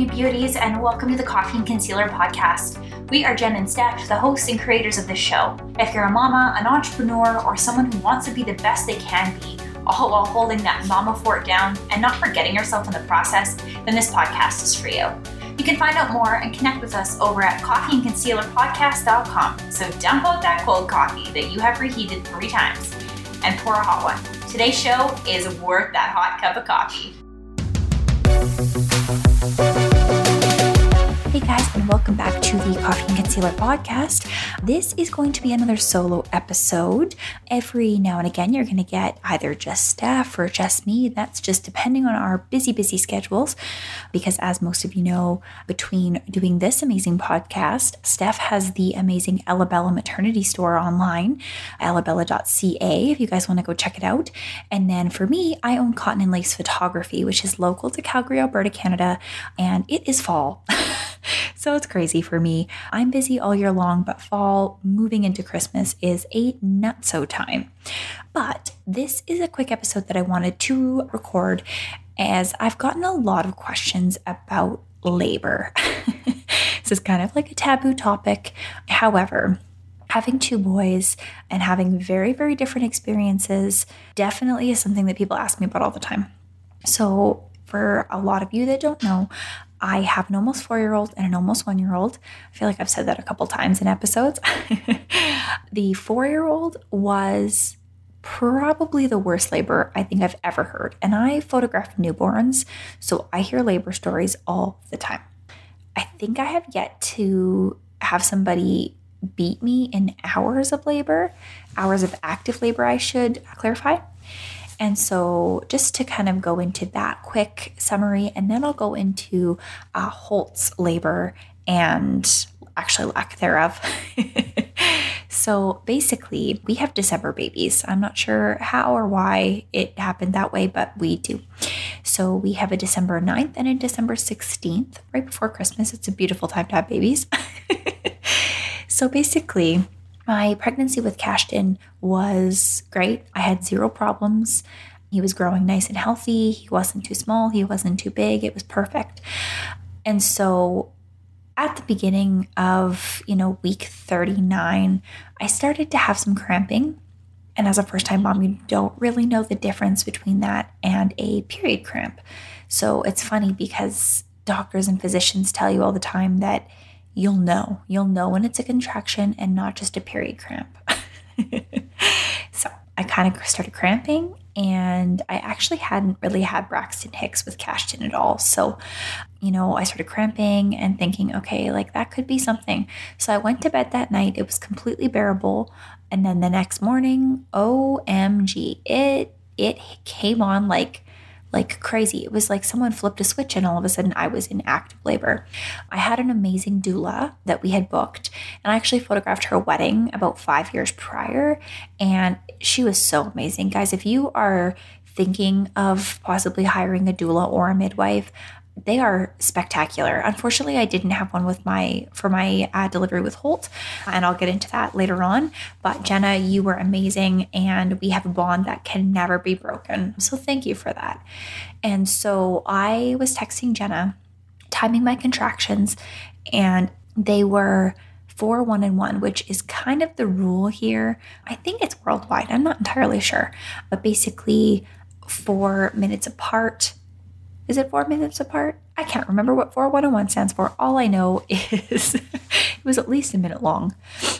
you beauties, and welcome to the Coffee and Concealer podcast. We are Jen and Steph, the hosts and creators of this show. If you're a mama, an entrepreneur, or someone who wants to be the best they can be, all while holding that mama fort down and not forgetting yourself in the process, then this podcast is for you. You can find out more and connect with us over at coffeeandconcealerpodcast.com. So dump out that cold coffee that you have reheated three times and pour a hot one. Today's show is worth that hot cup of coffee. Hey guys, and welcome back to the Coffee and Concealer podcast. This is going to be another solo episode. Every now and again, you're going to get either just Steph or just me. That's just depending on our busy, busy schedules. Because as most of you know, between doing this amazing podcast, Steph has the amazing Ellabella maternity store online, ellabella.ca, if you guys want to go check it out. And then for me, I own Cotton and Lace Photography, which is local to Calgary, Alberta, Canada, and it is fall. so it's crazy for me. I'm busy all year long, but fall moving into Christmas is a not so time. But this is a quick episode that I wanted to record as I've gotten a lot of questions about labor. this is kind of like a taboo topic. However, having two boys and having very, very different experiences definitely is something that people ask me about all the time. So, for a lot of you that don't know, I have an almost four year old and an almost one year old. I feel like I've said that a couple times in episodes. the four year old was probably the worst labor I think I've ever heard. And I photograph newborns, so I hear labor stories all the time. I think I have yet to have somebody beat me in hours of labor, hours of active labor, I should clarify. And so, just to kind of go into that quick summary, and then I'll go into uh, Holt's labor and actually lack thereof. so, basically, we have December babies. I'm not sure how or why it happened that way, but we do. So, we have a December 9th and a December 16th, right before Christmas. It's a beautiful time to have babies. so, basically, my pregnancy with Cashton was great. I had zero problems. He was growing nice and healthy. He wasn't too small. He wasn't too big. It was perfect. And so at the beginning of, you know, week 39, I started to have some cramping. And as a first time mom, you don't really know the difference between that and a period cramp. So it's funny because doctors and physicians tell you all the time that you'll know. You'll know when it's a contraction and not just a period cramp. so I kind of started cramping, and I actually hadn't really had Braxton Hicks with Cashton at all. So, you know, I started cramping and thinking, okay, like that could be something. So I went to bed that night. It was completely bearable. And then the next morning, OMG, it it came on like like crazy. It was like someone flipped a switch and all of a sudden I was in active labor. I had an amazing doula that we had booked, and I actually photographed her wedding about five years prior, and she was so amazing. Guys, if you are thinking of possibly hiring a doula or a midwife, they are spectacular. Unfortunately, I didn't have one with my for my uh, delivery with Holt, and I'll get into that later on. But Jenna, you were amazing, and we have a bond that can never be broken. So thank you for that. And so I was texting Jenna, timing my contractions, and they were four one and one, which is kind of the rule here. I think it's worldwide. I'm not entirely sure, but basically four minutes apart is it four minutes apart? I can't remember what 4101 stands for. All I know is it was at least a minute long.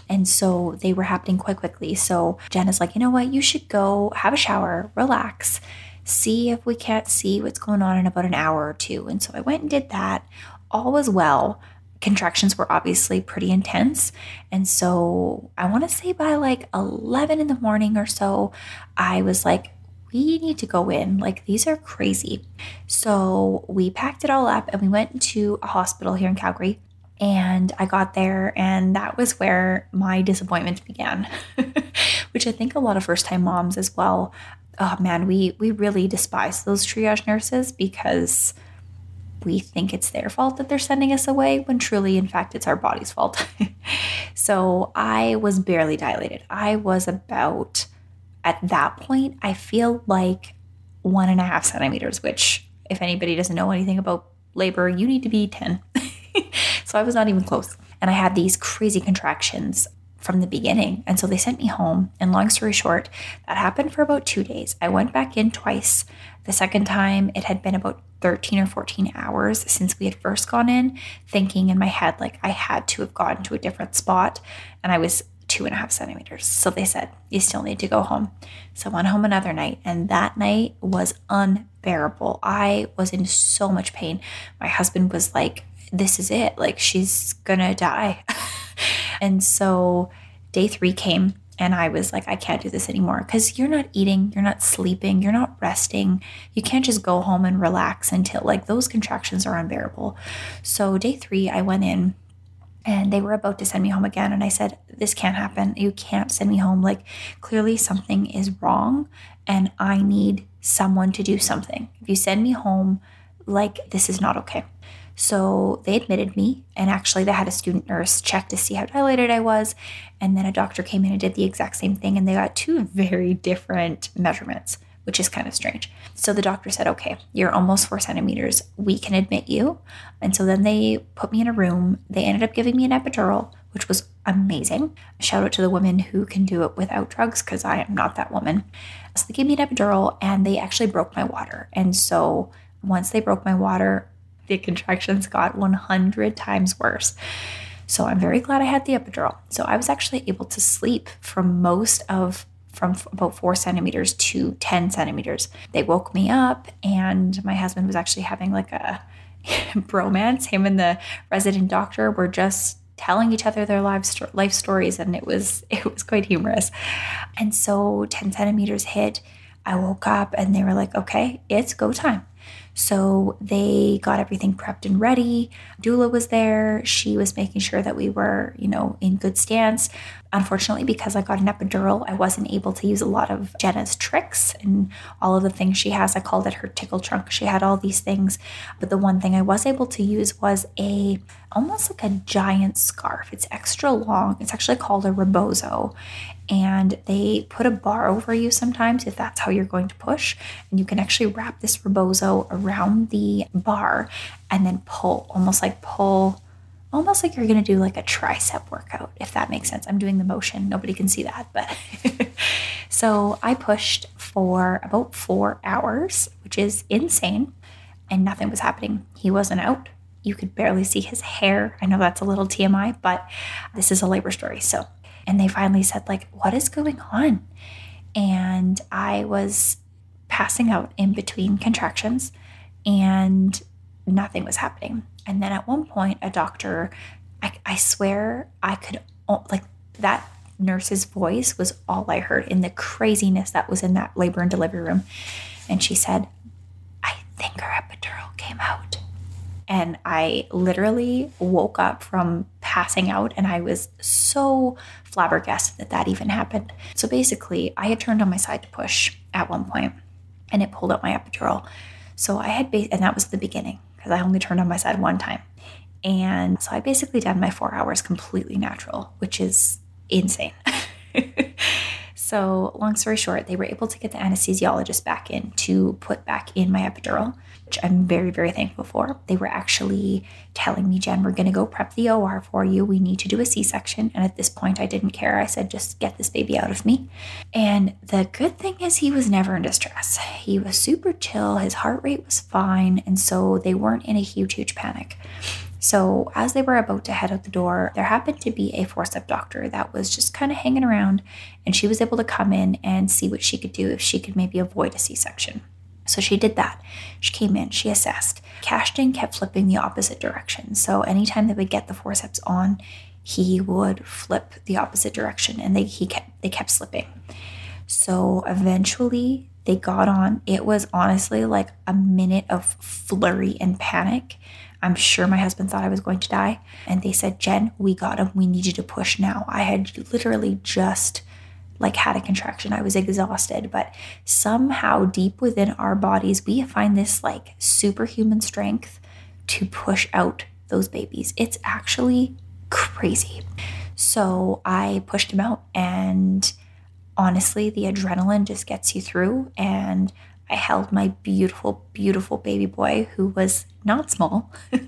And so they were happening quite quickly. So Jenna's like, you know what? You should go have a shower, relax, see if we can't see what's going on in about an hour or two. And so I went and did that. All was well contractions were obviously pretty intense. And so I want to say by like 11 in the morning or so, I was like, we need to go in. Like, these are crazy. So we packed it all up and we went to a hospital here in Calgary. And I got there, and that was where my disappointment began, which I think a lot of first time moms as well. Oh man, we we really despise those triage nurses because we think it's their fault that they're sending us away when truly, in fact, it's our body's fault. so I was barely dilated. I was about at that point, I feel like one and a half centimeters, which, if anybody doesn't know anything about labor, you need to be 10. so I was not even close. And I had these crazy contractions from the beginning. And so they sent me home. And long story short, that happened for about two days. I went back in twice. The second time, it had been about 13 or 14 hours since we had first gone in, thinking in my head like I had to have gone to a different spot. And I was two and a half centimeters. So they said, You still need to go home. So I went home another night. And that night was unbearable. I was in so much pain. My husband was like, This is it. Like, she's to die. And so day three came and I was like, I can't do this anymore because you're not eating, you're not sleeping, you're not resting. You can't just go home and relax until like those contractions are unbearable. So day three, I went in and they were about to send me home again. And I said, This can't happen. You can't send me home. Like, clearly something is wrong and I need someone to do something. If you send me home, like, this is not okay. So they admitted me, and actually, they had a student nurse check to see how dilated I was. And then a doctor came in and did the exact same thing, and they got two very different measurements, which is kind of strange. So the doctor said, Okay, you're almost four centimeters. We can admit you. And so then they put me in a room. They ended up giving me an epidural, which was amazing. Shout out to the women who can do it without drugs because I am not that woman. So they gave me an epidural and they actually broke my water. And so once they broke my water, the contractions got 100 times worse. So I'm very glad I had the epidural. So I was actually able to sleep for most of from about four centimeters to 10 centimeters. They woke me up, and my husband was actually having like a bromance. Him and the resident doctor were just telling each other their life, life stories, and it was it was quite humorous. And so 10 centimeters hit. I woke up, and they were like, "Okay, it's go time." So they got everything prepped and ready. Doula was there. She was making sure that we were, you know, in good stance. Unfortunately, because I got an epidural, I wasn't able to use a lot of Jenna's tricks and all of the things she has. I called it her tickle trunk. She had all these things. But the one thing I was able to use was a almost like a giant scarf. It's extra long. It's actually called a rebozo and they put a bar over you sometimes if that's how you're going to push. And you can actually wrap this rebozo around the bar and then pull, almost like pull, almost like you're going to do like a tricep workout, if that makes sense. I'm doing the motion. Nobody can see that, but so I pushed for about four hours, which is insane, and nothing was happening. He wasn't out. You could barely see his hair. I know that's a little TMI, but this is a labor story. So and they finally said like what is going on and i was passing out in between contractions and nothing was happening and then at one point a doctor i, I swear i could like that nurse's voice was all i heard in the craziness that was in that labor and delivery room and she said i think her epidural came out and I literally woke up from passing out and I was so flabbergasted that that even happened. So basically, I had turned on my side to push at one point and it pulled out my epidural. So I had, ba- and that was the beginning because I only turned on my side one time. And so I basically done my four hours completely natural, which is insane. so, long story short, they were able to get the anesthesiologist back in to put back in my epidural which I'm very, very thankful for. They were actually telling me, Jen, we're going to go prep the OR for you. We need to do a C section. And at this point, I didn't care. I said, just get this baby out of me. And the good thing is, he was never in distress. He was super chill. His heart rate was fine. And so they weren't in a huge, huge panic. So, as they were about to head out the door, there happened to be a forceps doctor that was just kind of hanging around, and she was able to come in and see what she could do if she could maybe avoid a C section. So she did that. She came in, she assessed. Cashton kept flipping the opposite direction. So anytime they would get the forceps on, he would flip the opposite direction and they he kept they kept slipping. So eventually they got on. It was honestly like a minute of flurry and panic. I'm sure my husband thought I was going to die. And they said, Jen, we got him. We need you to push now. I had literally just like had a contraction. I was exhausted, but somehow deep within our bodies, we find this like superhuman strength to push out those babies. It's actually crazy. So I pushed him out, and honestly, the adrenaline just gets you through. And I held my beautiful, beautiful baby boy who was not small.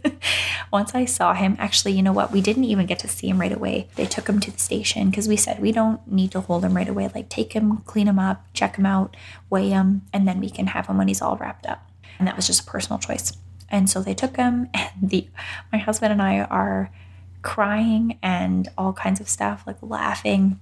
Once I saw him, actually, you know what? We didn't even get to see him right away. They took him to the station because we said we don't need to hold him right away. Like, take him, clean him up, check him out, weigh him, and then we can have him when he's all wrapped up. And that was just a personal choice. And so they took him, and the my husband and I are crying and all kinds of stuff, like laughing.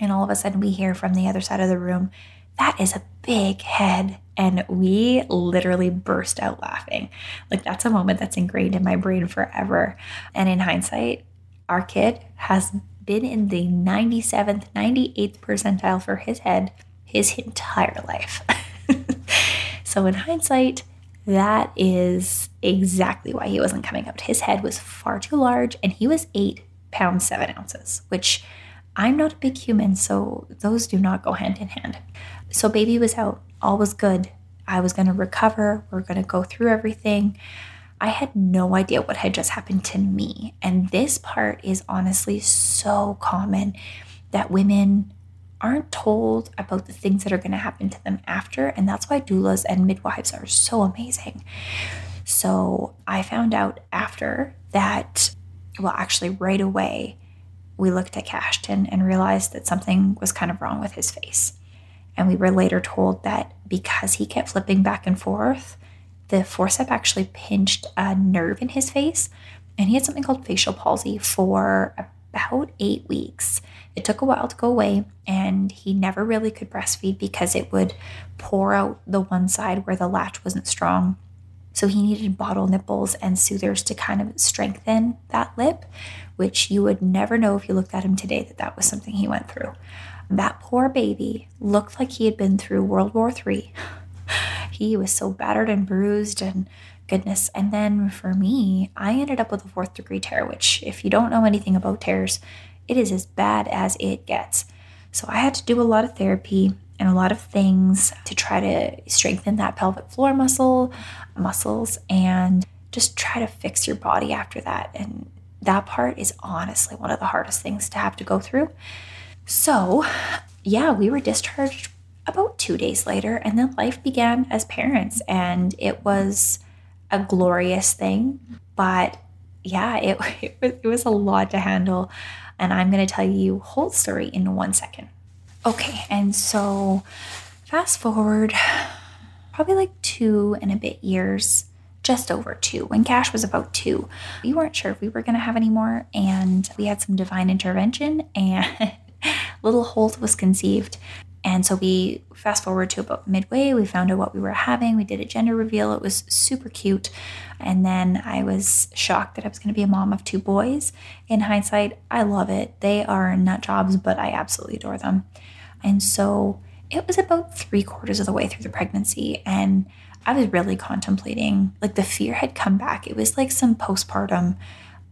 And all of a sudden, we hear from the other side of the room, that is a big head. And we literally burst out laughing. Like, that's a moment that's ingrained in my brain forever. And in hindsight, our kid has been in the 97th, 98th percentile for his head his entire life. so, in hindsight, that is exactly why he wasn't coming out. His head was far too large and he was eight pounds, seven ounces, which I'm not a big human, so those do not go hand in hand. So, baby was out, all was good. I was going to recover, we are going to go through everything. I had no idea what had just happened to me. And this part is honestly so common that women aren't told about the things that are going to happen to them after. And that's why doulas and midwives are so amazing. So I found out after that, well, actually, right away, we looked at Cashton and realized that something was kind of wrong with his face. And we were later told that because he kept flipping back and forth, the forceps actually pinched a nerve in his face. And he had something called facial palsy for about eight weeks. It took a while to go away, and he never really could breastfeed because it would pour out the one side where the latch wasn't strong. So he needed bottle nipples and soothers to kind of strengthen that lip, which you would never know if you looked at him today that that was something he went through. That poor baby looked like he had been through World War III. he was so battered and bruised and goodness. And then for me, I ended up with a fourth degree tear, which, if you don't know anything about tears, it is as bad as it gets. So I had to do a lot of therapy and a lot of things to try to strengthen that pelvic floor muscle, muscles, and just try to fix your body after that. And that part is honestly one of the hardest things to have to go through. So, yeah, we were discharged about two days later, and then life began as parents, and it was a glorious thing. But yeah, it, it, was, it was a lot to handle. And I'm going to tell you Holt's story in one second. Okay, and so fast forward probably like two and a bit years, just over two, when Cash was about two. We weren't sure if we were going to have any more, and we had some divine intervention, and little Holt was conceived. And so we fast forward to about midway, we found out what we were having. We did a gender reveal. It was super cute. And then I was shocked that I was going to be a mom of two boys. In hindsight, I love it. They are nut jobs, but I absolutely adore them. And so it was about three quarters of the way through the pregnancy. And I was really contemplating, like the fear had come back. It was like some postpartum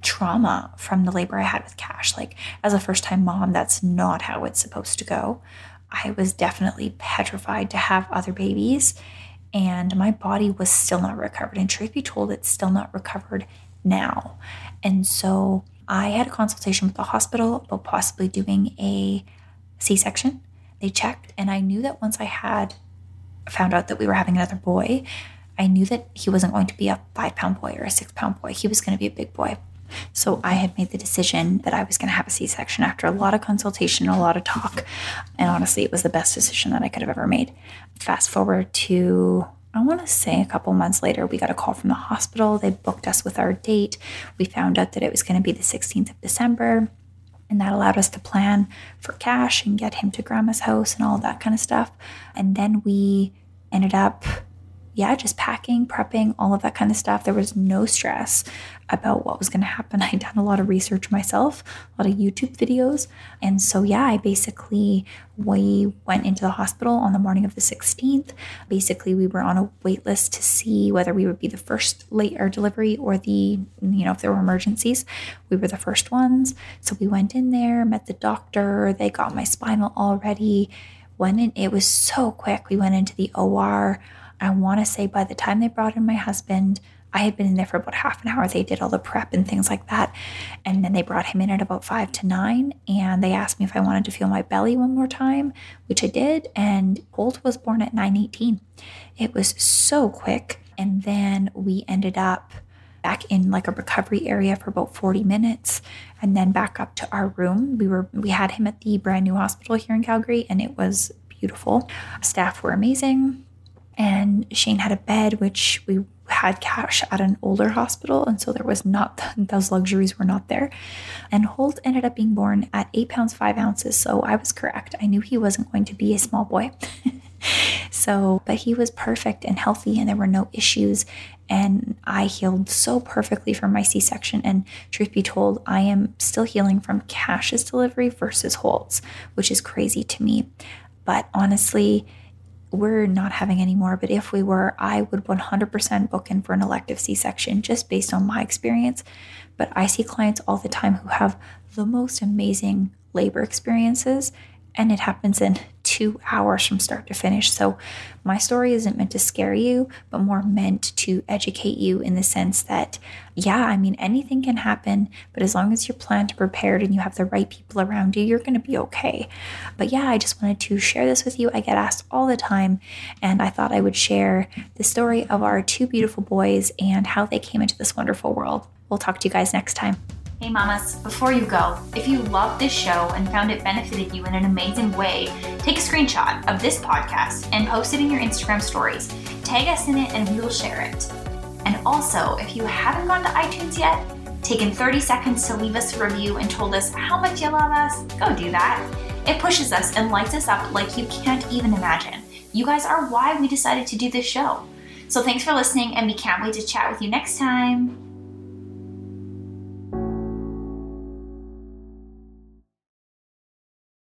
trauma from the labor I had with Cash. Like, as a first time mom, that's not how it's supposed to go. I was definitely petrified to have other babies, and my body was still not recovered. And truth be told, it's still not recovered now. And so I had a consultation with the hospital about possibly doing a C section. They checked, and I knew that once I had found out that we were having another boy, I knew that he wasn't going to be a five pound boy or a six pound boy. He was going to be a big boy. So I had made the decision that I was going to have a C section after a lot of consultation, and a lot of talk. And honestly, it was the best decision that I could have ever made. Fast forward to I want to say a couple months later, we got a call from the hospital. They booked us with our date. We found out that it was going to be the 16th of December. And that allowed us to plan for Cash and get him to grandma's house and all that kind of stuff. And then we ended up yeah, just packing, prepping, all of that kind of stuff. There was no stress about what was going to happen. I'd done a lot of research myself, a lot of YouTube videos. And so, yeah, I basically, we went into the hospital on the morning of the 16th. Basically, we were on a wait list to see whether we would be the first late or delivery or the, you know, if there were emergencies. We were the first ones. So we went in there, met the doctor. They got my spinal already. Went in, it was so quick. We went into the OR I want to say by the time they brought in my husband, I had been in there for about half an hour. They did all the prep and things like that. And then they brought him in at about five to nine. And they asked me if I wanted to feel my belly one more time, which I did. And Holt was born at 918. It was so quick. And then we ended up back in like a recovery area for about 40 minutes and then back up to our room. We were we had him at the brand new hospital here in Calgary and it was beautiful. Staff were amazing. And Shane had a bed which we had Cash at an older hospital and so there was not those luxuries were not there and holt ended up being born at eight pounds five ounces so i was correct i knew he wasn't going to be a small boy so but he was perfect and healthy and there were no issues and I healed so perfectly from my C section. And truth be told, I am still healing from Cash's delivery versus Holt's, which is crazy to me. But honestly, we're not having any more. But if we were, I would 100% book in for an elective C section just based on my experience. But I see clients all the time who have the most amazing labor experiences and it happens in two hours from start to finish. So, my story isn't meant to scare you, but more meant to educate you in the sense that, yeah, I mean, anything can happen, but as long as you're planned and prepared and you have the right people around you, you're going to be okay. But yeah, I just wanted to share this with you. I get asked all the time, and I thought I would share the story of our two beautiful boys and how they came into this wonderful world. We'll talk to you guys next time. Hey mamas, before you go, if you loved this show and found it benefited you in an amazing way, take a screenshot of this podcast and post it in your Instagram stories. Tag us in it and we will share it. And also, if you haven't gone to iTunes yet, taken 30 seconds to leave us a review and told us how much you love us, go do that. It pushes us and lights us up like you can't even imagine. You guys are why we decided to do this show. So thanks for listening, and we can't wait to chat with you next time.